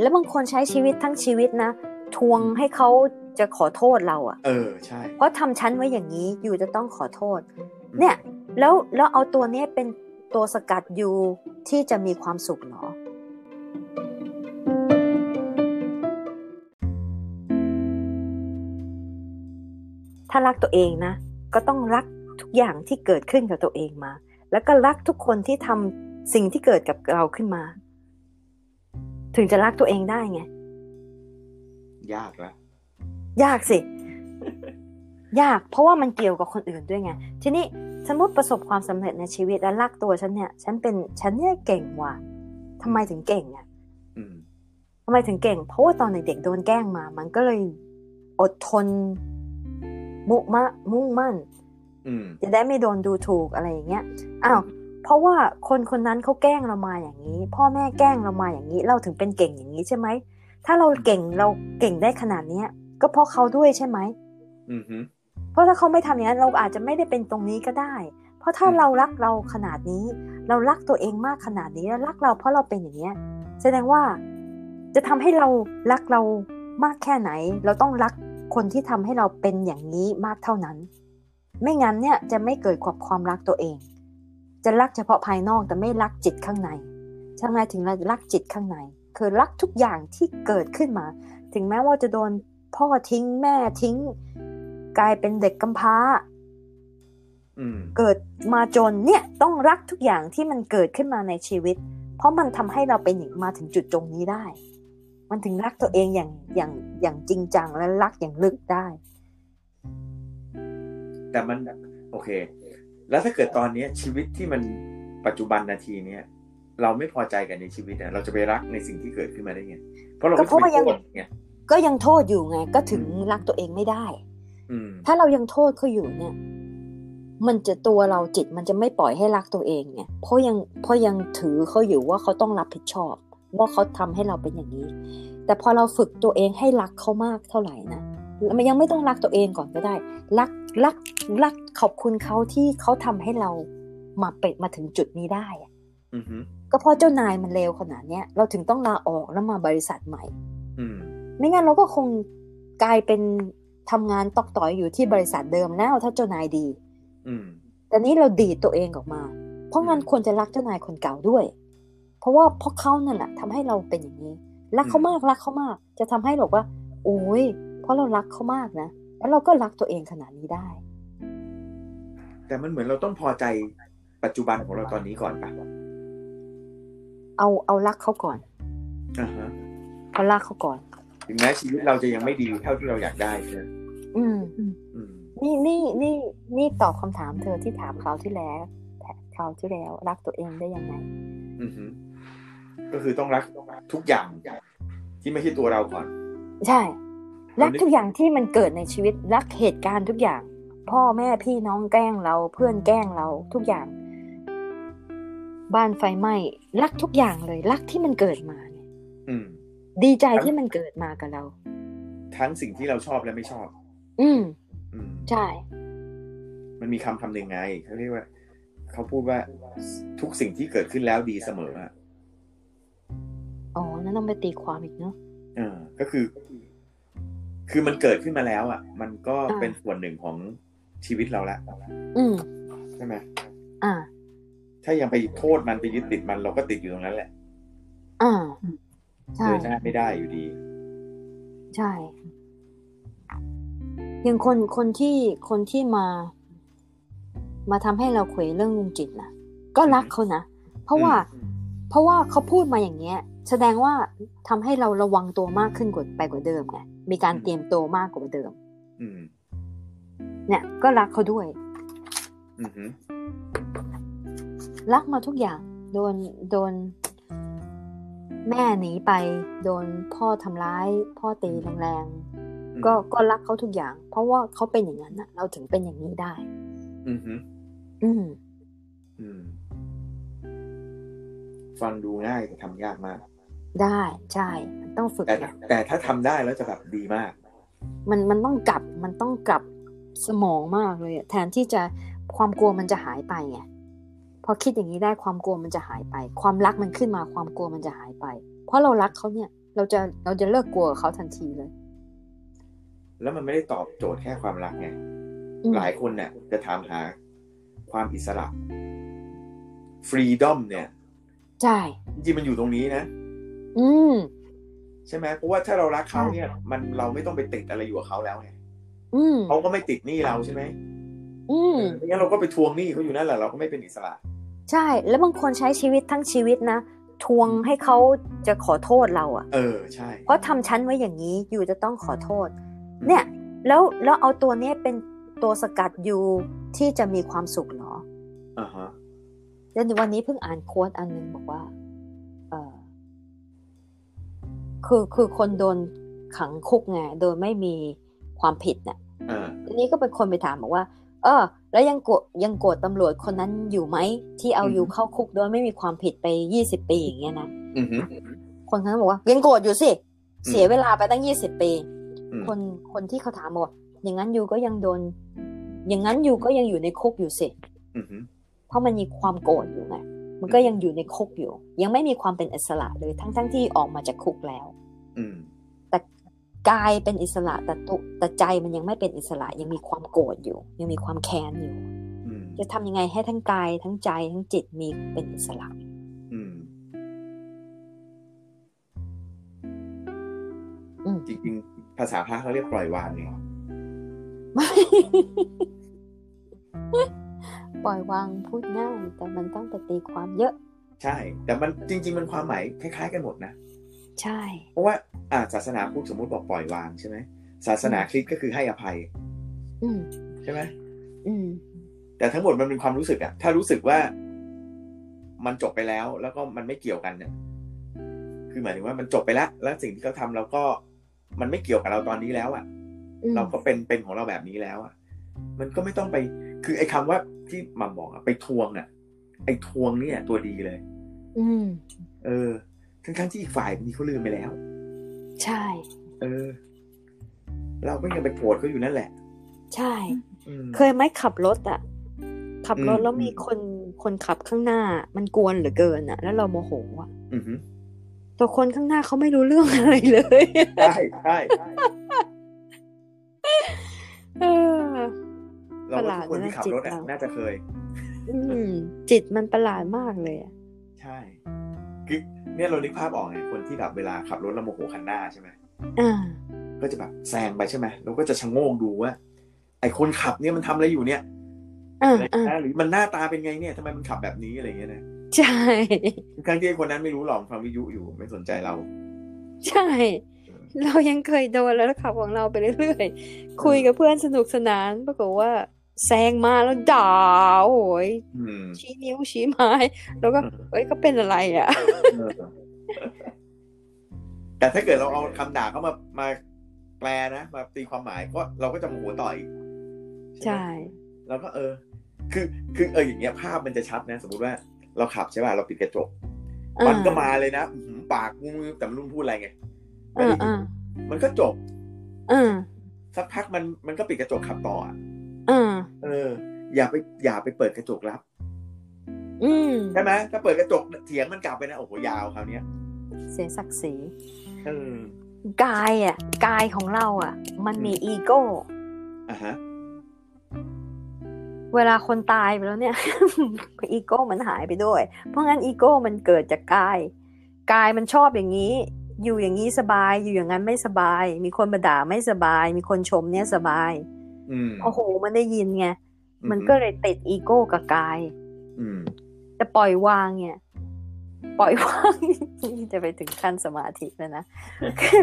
แล้วบางคนใช้ชีวิตทั้งชีวิตนะ ทวงให้เขาจะขอโทษเราอะเออใช่ เพราะทำชั้นไว้อย่างนี้อยู่จะต้องขอโทษ เนี่ย แล้วแล้วเอาตัวเนี้ยเป็นตัวสกัดอยู่ที่จะมีความสุขเหรอถ้ารักตัวเองนะ ก็ต้องรักทุกอย่างที่เกิดขึ้นกับตัวเองมา แล้วก็รักทุกคนที่ทำสิ่งที่เกิดกับเราขึ้นมา ถึงจะรักตัวเองได้ไง ยากละยากสิ ยาก เพราะว่ามันเกี่ยวกับคนอื่นด้วยไง ทีนี้สมมติประสบความสำเร็จในชีวิตแล้วรักตัวฉันเนี่ย ฉันเป็นฉันเนี่ยเก่งว่ะทำไมถึงเก่งอะอืมทำไมถึงเก่ง เพราะว่าตอนเด็กๆโดนแกล้งมา มันก็เลยอดทน มุมะมุ่งมั่นอืม จะได้ไม่โดนดูถูกอะไรอย่างเงี้ยอ้าวเพราะว่าคนคนนั้นเขาแกล้งเรามาอย่างนี้ พ่อแม่แกล้งเรามาอย่างนี้ เราถึงเป็นเก่งอย่างนี้ใช่ไหมถ้าเราเก่งเราเก่งได้ขนาดเนี้ย ก็เพราะเขาด้วยใช่ไหมอืมฮึเพราะถ้าเขาไม่ทำอย่างนั้นเราอาจจะไม่ได้เป็นตรงนี้ก็ได้ เพราะถ้าอืมเรารักเราขนาดนี้ เรารักตัวเองมากขนาดนี้แล้วรักเราเพราะเราเป็นอย่างเนี้ย แสดงว่าจะทำให้เรารักเรามากแค่ไหน เราต้องรักคนที่ทำให้เราเป็นอย่างนี้มากเท่านั้น ไม่งั้นเนี่ยจะไม่เกิดความความรักตัวเอง จะรักเฉพาะภายนอกแต่ไม่รักจิตข้างในทำไงถึงเรารักจิตข้างใน คือรักทุกอย่างที่เกิดขึ้นมา ถึงแม้ว่าจะโดนพ่อทิ้งแม่ทิ้ง กลายเป็นเด็กกำพร้าอืมเกิดมาจนเนี่ยต้องรักทุกอย่างที่มันเกิดขึ้นมาในชีวิต เพราะมันทำให้เราเป็นอย่างมาถึงจุดตรงนี้ได้ มันถึงรักตัวเองอย่างอย่างอย่างจริงจังและรักอย่างลึกได้ แต่มันโอเค แล้วถ้าเกิดตอนเนี้ยชีวิตที่มันปัจจุบันนาทีเนี้ยเราไม่พอใจกันในชีวิตเนี่ยเราจะไปรักในสิ่งที่เกิดขึ้นมาได้ไงเพราะเราก็ก็เพราะว่ายังจะไปโทษไงก็ยังโทษอยู่ไง ก็ถึงรักตัวเองไม่ได้ อืมถ้าเรายังโทษเขาอยู่เนี่ย มันจะตัวเราจิตมันจะไม่ปล่อยให้รักตัวเองไงเพราะยังเพราะยังถือเขาอยู่ว่าเขาต้องรับผิดชอบ ว่าเขาทำให้เราเป็นอย่างนี้ แต่พอเราฝึกตัวเองให้รักเขามากเท่าไหร่นะ มันยังไม่ต้องรักตัวเองก่อนก็ได้ รักรักรักขอบคุณเขาที่เขาทำให้เรามาเป็ดมาถึงจุดนี้ได้อะอืมฮึก็เพราะเจ้านายมันเลวขนาดเนี้ยเราถึงต้องลาออกแล้วมาบริษัทใหม่อืมไม่งั้นเราก็คงกลายเป็นทำงานตอกต่อยอยู่ที่บริษัทเดิมแล้วถ้าเจ้านายดี อืมแต่นี้เราดีดตัวเองออกมา เพราะงั้นควรจะรักเจ้านายคนเก่าด้วย เพราะว่าเพราะเขานั่นแหละทำให้เราเป็นอย่างนี้ รักเขามากรักเขามาก จะทำให้เราว่าโอ้ยเพ ราะเรารักเขามากนะ แล้วเราก็รักตัวเองขนาดนี้ได้ แต่มันเหมือนเราต้องพอใจปัจจุบันของเราตอนนี้ก่อนปะเอาเอารักเขาก่อนอ่าฮะเอารักเขาก่อน ถึงแม้ชีวิตเราจะยังไม่ดีเท่าที่เราอยากได้ใช่ไหมอืมอืมนี่นี่นี่นี่ตอบคำถามเธอที่ถามคราวที่แล้วคราวที่แล้ว รักตัวเองได้ยังไง อือฮึก็คือต้องรักทุกอย่างที่ไม่ใช่ตัวเราก่อน ใช่ รักทุกอย่างที่มันเกิดในชีวิตรักเหตุการณ์ทุกอย่าง พ่อแม่พี่น้องแกล้งเราเพื่อนแกล้งเราทุกอย่าง บ้านไฟไหม้รักทุกอย่างเลย รักที่มันเกิดมาเนี่ยอืมดีใจที่มันเกิดมากับเรา ทั้งสิ่งที่เราชอบและไม่ชอบอืมอืมใช่ มันมีคำคำหนึ่งไงเขาเรียกว่าเขาพูดว่าทุกสิ่งที่เกิดขึ้นแล้วดีเสมออะอ๋อ นั้นต้องไปตีความอีกเนาะเออก็คือ คือมันเกิดขึ้นมาแล้วอะ มันก็อ่าเป็นส่วนหนึ่งของชีวิตเราละอืมใช่ไหมอ่า ถ้ายังไปโทษมันไปยึดติดมันเราก็ติดอยู่ตรงนั้นแหละอ่าใช่เดินหน้าไม่ได้อยู่ดี ใช่อย่างคนคนที่คนที่มา มาทำให้เราเขวเรื่องลุงจิตนะก็รักเขานะเพราะว่า เพราะว่าเขาพูดมาอย่างเงี้ย แสดงว่าทำให้เราระวังตัวมากขึ้นกว่าไปกว่าเดิมไงมีการเตรียมตัวมากกว่าเดิม อืม เนี่ยก็รักเขาด้วยอืมฮึรักมาทุกอย่าง โดนโดน แม่หนีไป โดนพ่อทำร้าย พ่อตีแรงๆก็ก็รักเขาทุกอย่าง เพราะว่าเขาเป็นอย่างนั้นนะเราถึงเป็นอย่างนี้ได้ อืมฮึอืม อืม ฟังดูง่ายแต่ทำยากมาก ได้ใช่มันต้องฝึกแต่นะแต่ถ้าทำได้แล้วจะแบบดีมาก มันมันต้องกลับมันต้องกลับสมองมากเลยอะแทนที่จะความกลัวมันจะหายไปไงพอคิดอย่างนี้ได้ความกลัวมันจะหายไป ความรักมันขึ้นมาความกลัวมันจะหายไป เพราะเรารักเขาเนี่ย เราจะเราจะเลิกกลัวเขาทันทีเลย แล้วมันไม่ได้ตอบโจทย์แค่ความรักไงอืมหลายคนเนี่ยจะถามหาความอิสระฟรีดอมเนี่ย ใช่ จริงๆมันอยู่ตรงนี้นะ อืมใช่ไหมเพราะว่าถ้าเรารักเขาเนี่ย มันเราไม่ต้องไปติดอะไรอยู่กับเขาแล้วไงอืมเขาก็ไม่ติดหนี้เราใช่ไหมอืมไม่งั้นเราก็ไปทวงหนี้เขาอยู่นั่นแหละเราก็ไม่เป็นอิสระ ใช่ แล้วบางคนใช้ชีวิตทั้งชีวิตนะทวงให้เขาจะขอโทษเราอะเออใช่ เพราะทำชั้นไว้อย่างนี้อยู่จะต้องขอโทษ เนี่ย แล้วแล้วเอาตัวเนี้ยเป็นตัวสกัดอยู่ที่จะมีความสุขเหรออ่าฮะแล้วในวันนี้เพิ่งอ่านโค้ดอันหนึงบอกว่าเออ คือคือคนโดนขังคุกไงโดยไม่มีความผิดเนี่ยอ่าทีนี้ก็เป็นคนไปถามบอกว่า เออ แล้วยังโกรธยังโกรธตำรวจคนนั้นอยู่ไหมที่เอาอยู่เข้าคุกโดยไม่มีความผิดไปยี่สิบปีอย่างเงี้ยนะอือฮึคนคนนั้นบอกว่ายังโกรธอยู่สิเสียเวลาไปตั้งยี่สิบปีอืมคนคนที่เขาถามบอกว่าอย่างนั้นอยู่ก็ยังโดน อย่างนั้นอยู่ก็ยังอยู่ในคุกอยู่สิอือฮึเพราะมันมีความโกรธอยู่ไง มันก็ยังอยู่ในคุกอยู่ ยังไม่มีความเป็นอิสระเลยทั้งทั้งที่ออกมาจากคุกแล้วอืมกายเป็นอิสระแต่ตุแต่ใจมันยังไม่เป็นอิสระ ยังมีความโกรธอยู่ ยังมีความแค้นอยู่อืมจะทำยังไงให้ทั้งกาย ทั้งใจทั้งจิตมีเป็นอิสระอืมอืมจริงๆภาษาพระเขาเรียกปล่อยวางไง ปล่อยวางพูดง่าย แต่มันต้องไปตีความเยอะ ใช่ แต่มันจริง ๆ มันความหมายคล้าย ๆ กันหมดนะ ใช่ เพราะว่าอ่าศาสนาพุทธสมมติบอกปล่อยวางใช่ไหมศาสนาคริสต์ก็คือให้อภัย อืมใช่ไหมอืมแต่ทั้งหมดมันเป็นความรู้สึกอะถ้ารู้สึกว่ามันจบไปแล้ว แล้วก็มันไม่เกี่ยวกันเนี่ยคือหมายถึงว่ามันจบไปแล้ว แล้วสิ่งที่เขาทำเราก็มันไม่เกี่ยวกับเราตอนนี้แล้วอะอืมเราก็เป็นเป็นของเราแบบนี้แล้วอะมันก็ไม่ต้องไป คือไอ้คำว่าที่หมัมบอกอะไปทวงอะไอ้ทวงเนี่ยตัวดีเลย อืม เออ ทั้งทั้งๆที่อีกฝ่ายบางทีเขาลืมไปแล้ว ใช่ เออ เราก็ยังไปโกรธเขาอยู่นั่นแหละ ใช่อืมเคยไหมขับรถอะขับรถอืมแล้วมีคนคนขับข้างหน้า มันกวนเหลือเกินอะแล้วเราโมโหอะอือฮึแต่คนข้างหน้าเขาไม่รู้เรื่องอะไรเลย ใช่ใช่เออ เราว่าทุกคนที่ขับรถประหลาอะดนะน่าจะเคย อืม จิตมันประหลาดมากเลยอะใช่คือเนี่ยเรานึกภาพออกไงคนที่แบบเวลาขับรถแล้วโมโหคันหน้าใช่ไหมอ่าก็จะแบบแซงไปใช่ไหมเราก็จะชะโงกดูว่า ไอ้คนขับเนี่ยมันทำอะไรอยู่เนี่ยอ่าอะไรอ่านะหรือมันหน้าตาเป็นไงเนี่ยทำไมมันขับแบบนี้อะไรเงี้ยนะใช่ครั้งที่ไอ้คนนั้นไม่รู้หรอกฟังวิทยุอยู่ไม่สนใจเรา ใช่ เรายังเคยโดนแล้วขับของเราไปเรื่อยๆคุยกับเพื่อนสนุกสนานปรากฏว่า แซงมาแล้วด่าโอ้ยอืมชี้นิ้วชี้ไม้ แล้วก็อืมเอ้ยก็เป็นอะไรอะเออแต่ถ้าเกิดเราเอาคำด่าเขามามาแปลนะมาตีความหมายก็เราก็จะโมโหต่ออีกไหมใช่เราก็เออ คือคือเอออย่างเงี้ยภาพมันจะชัดนะ สมมติว่าเราขับใช่ป่ะเราปิดกระจกมันก็มาเลยนะอื้อหือปากงูแต่ไม่รู้พูดอะไรไงไม่อ่าได้ยินอ่ามันก็จบอ่าสักพักมันมันก็ปิดกระจกขับต่ออะอ่า เออ อย่าไป อย่าไปเปิดกระจกรับอืมใช่ไหมถ้าเปิดกระจกเถียงมันกลับไปนะโอ้โหยาวคราวเนี้ยเสียศักดิ์ศรีเออกายอะกายของเรา อะ มันมีอีโก้อะฮะเวลาคนตายไปแล้วเนี่ย อีโก้มันหายไปด้วย เพราะงั้นอีโก้มันเกิดจากกาย กายมันชอบอย่างนี้ อยู่อย่างนี้สบาย อยู่อย่างนั้นไม่สบาย มีคนมาด่าไม่สบาย มีคนชมเนี่ยสบายอืม โอ้โห มันได้ยินไง มันก็เลยติดอีโก้กับกายอืมจะปล่อยวางเนี่ย ปล่อยวางจะไปถึงขั้นสมาธิแล้วนะคือ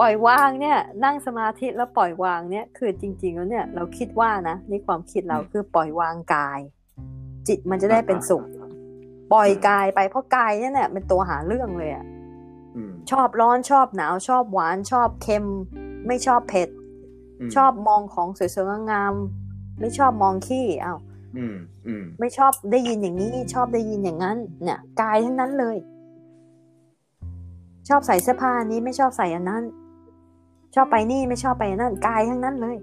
ปล่อยวางเนี่ย นั่งสมาธิแล้วปล่อยวางเนี่ย คือจริง ๆ แล้วเนี่ย เราคิดว่านะนี่ความคิดเราอืมคือปล่อยวางกาย จิตมันจะได้เป็นสุข ปล่อยกายไปเพราะกายเนี่ยเนี่ยเป็นตัวหาเรื่องเลยอะอืมชอบร้อนชอบหนาวชอบหวานชอบเค็ม ไม่ชอบเผ็ดม ชอบมองของสวยๆงามๆไม่ชอบมองขี้อ้าวอืมอืมไม่ชอบได้ยินอย่างนี้ชอบได้ยินอย่างนั้น เนี่ยกายทั้งนั้นเลย ชอบใส่เสื้อผ้าอันนี้ไม่ชอบใส่อันนั้น ชอบไปนี่ไม่ชอบไปอันนั้นกายทั้งนั้นเลย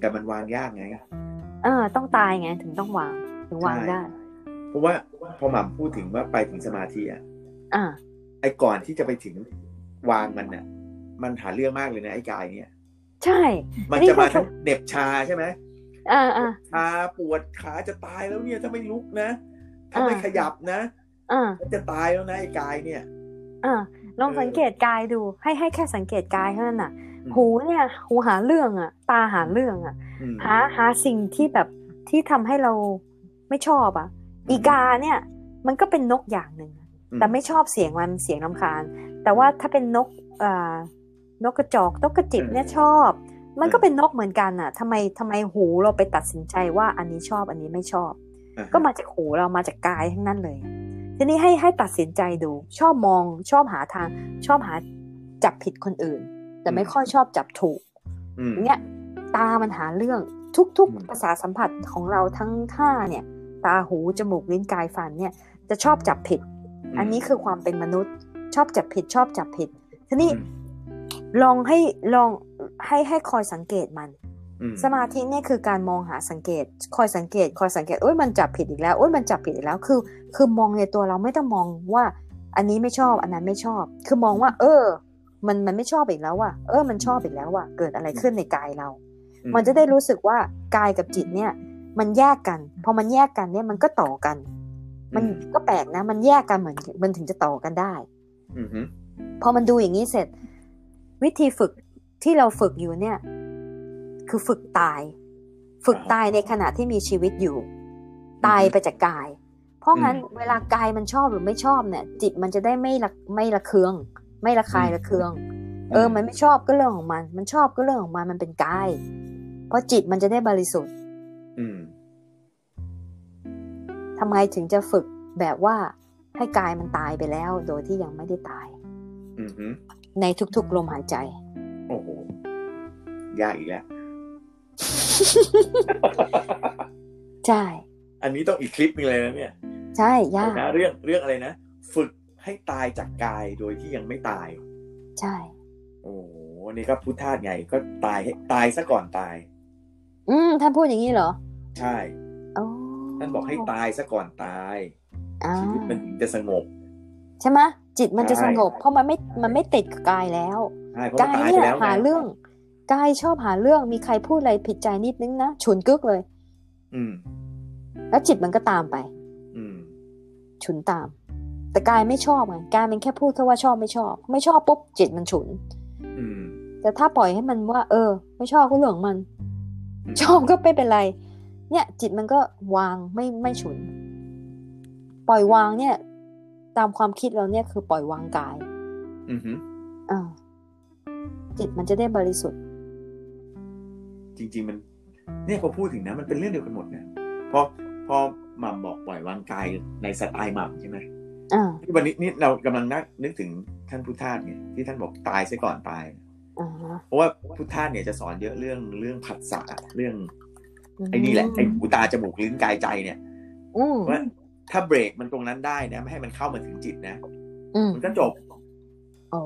แต่มันวางยากไงเออ ต้องตายไง ถึงต้องวาง ถึงวางใช่ได้เเพราะว่าพอหม่ำพูดถึงว่าไปถึงสมาธิอะอ่าไอ้ก่อนที่จะไปถึงวางมันเนี่ยมันหาเรื่องมากเลยนะไอ้กายเนี่ย ใช่ มันนี่จะมาคือทั้งเหน็บชาใช่ไหมอ่าอ่าชาปวดขาจะตายแล้วเนี่ยถ้าไม่ลุกนะ ถ้าไม่อ่าขยับนะอ่ามันจะตายแล้วนะไอ้กายเนี่ยอ่าลองเออสังเกตกายดู ให้ให้แค่สังเกตกายเท่านั้นน่ะอืมหูเนี่ยหูหาเรื่องอะ ตาหาเรื่องอะอืมหาหาสิ่งที่แบบที่ทำให้เราไม่ชอบอะ อีกาเนี่ย มันก็เป็นนกอย่างหนึ่งอะอืแต่ไม่ชอบเสียงมันเสียงลำคาญ แต่ว่าถ้าเป็นนกอ่า นกกระจอกนกกระจิบเนี่ยชอบ มันก็เป็นนกเหมือนกันอะทำไมทำไมหูเราไปตัดสินใจว่าอันนี้ชอบอันนี้ไม่ชอบอ่าก็มาจากหูเรามาจากกายทั้งนั้นเลย ทีนี้ให้ให้ตัดสินใจดู ชอบมองชอบหาทาง ชอบหาจับผิดคนอื่น แต่ไม่ค่อยชอบจับถูกอืมเนี่ยตามันหาเรื่องทุกอืมๆภาษาสัมผัสของเราทั้งห้าเนี่ย ตาหูจมูกลิ้นกายฟันเนี่ย จะชอบจับผิด อันนี้คือความเป็นมนุษย์ ชอบจับผิดชอบจับผิดทีนี้อืม ลองให้ลองให้ให้คอยสังเกตมันอืมสมาธิเนี่ยคือการมองหาสังเกต คอยสังเกต คอยสังเกตโอ้ยมันจับผิดอีกแล้วโอ้ยมันจับผิดอีกแล้วคือ คือมองในตัวเราไม่ต้องมองว่า อันนี้ไม่ชอบอันนั้นไม่ชอบ คือมองว่า เออ มันมันไม่ชอบอีกแล้วว่ะเออ มันชอบอีกแล้วว่ะเกิดอะไรขึ้นในกายเราอืมันจะได้รู้สึกว่ากายกับจิตเนี่ย มันแยกกันพอมันแยกกันเนี่ยมันก็ต่อกัน มันก็แปลกนะ มันแยกกันเหมือนมันถึงจะต่อกันได้อืมฮึพอมันดูอย่างนี้เสร็จ วิธีฝึกที่เราฝึกอยู่เนี่ย คือฝึกตาย ฝึกตายในขณะที่มีชีวิตอยู่ ตายไปจากกาย เพราะงั้นเวลากายมันชอบหรือไม่ชอบเนี่ย จิตมันจะได้ไม่ละไม่ละเคือง ไม่ระคายระเคือง เออ มันไม่ชอบก็เรื่องของมัน มันชอบก็เรื่องของมันมันเป็นกาย เพราะจิตมันจะได้บริสุทธิ์อืมทำไมถึงจะฝึกแบบว่าให้กายมันตายไปแล้ว โดยที่ยังไม่ได้ตาย อืมฮึ ในทุกๆลมหายใจ โอ้โห ยากอีกแล้ว ใช่ อันนี้ต้องอีกคลิปหนึงเลยนะเนี่ย ใช่ ยากนะเรื่องเรื่องอะไรนะ ฝึกให้ตายจากกายโดยที่ยังไม่ตาย ใช่ โอ้โหอันนี่ก็พุทธาสไงก็ตายให้ตายซะก่อนตาย อืมท่านพูดอย่างนี้เหรอ ใช่โอ้ท่านบอกให้ตายซะก่อนตายอ่าชีวิตมันถึงจะสงบ ใช่ไหม จิตมันจะใช่สงบ เพราะมันไม่มันไม่ติดกับกายแล้วใช่เพราะกามันยตายเนี่ไปยแล้วไงหาเรื่องกายชอบหาเรื่องมีใครพูดอะไรผิดใจนิดนึงนะฉุนกึกเลย อืม แล้วจิตมันก็ตามไป อืม ฉุนตาม แต่กายไม่ชอบไงกายมันแค่พูดแค่ว่าชอบไม่ชอบ ไม่ชอบปุ๊บจิตมันฉุน อืม แต่ถ้าปล่อยให้มันว่า เออ ไม่ชอบก็เรื่องของมันมชอบก็ไม่เป็นไร เนี่ย จิตมันก็วางไม่ไม่ฉุน ปล่อยวางเนี่ย ตามความคิดเราเนี่ยคือปล่อยวางกาย อือฮึอ่าจิตมันจะได้บริสุทธิ์ จริง ๆ มัน เนี่ยพอพูดถึงนะ มันเป็นเรื่องเดียวกันหมดนะพอพอหม่ำบอกปล่อยวางกายในสไตล์หม่ำใช่ไหมอ่าที่วันนี้นี่เรากำลังนักนึกถึงท่านพุทธาสไงที่ท่านบอกตายซะก่อนตายอ่าเพราะว่าพุทธาสเนี่ยจะสอนเยอะเรื่องเรื่องผัสสะเรื่องไอ้นี่แหละไอ้หูตาจมูกลิ้นกายใจเนี่ยอืมว่า ถ้าเบรกมันตรงนั้นได้นะ ไม่ให้มันเข้ามาถึงจิตนะอืมมันก็จบอ๋อ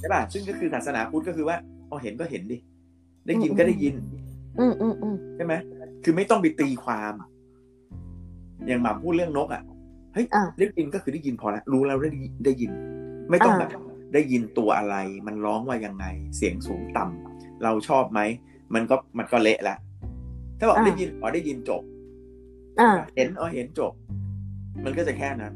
ใช่ป่ะซึ่งก็คือศาสนาพุทธก็คือว่าพอเห็นก็เห็นดิ ได้ยินก็ได้ยิน อืมอืมอืมใช่ไหมคือไม่ต้องไปตีความ อย่างหม่ำพูดเรื่องนกอะเฮ้ยอ่าได้ยินก็คือได้ยินพอละรู้แล้วได้ได้ยิน ไม่ต้องอ่าแบบได้ยินตัวอะไร มันร้องว่ายังไง เสียงสูงต่ำเราชอบไหมมันก็มันก็เละละถ้าบอกได้ยินอ๋อได้ยินจบอ่าเห็นอ๋อเห็นจบ มันก็จะแค่นั้น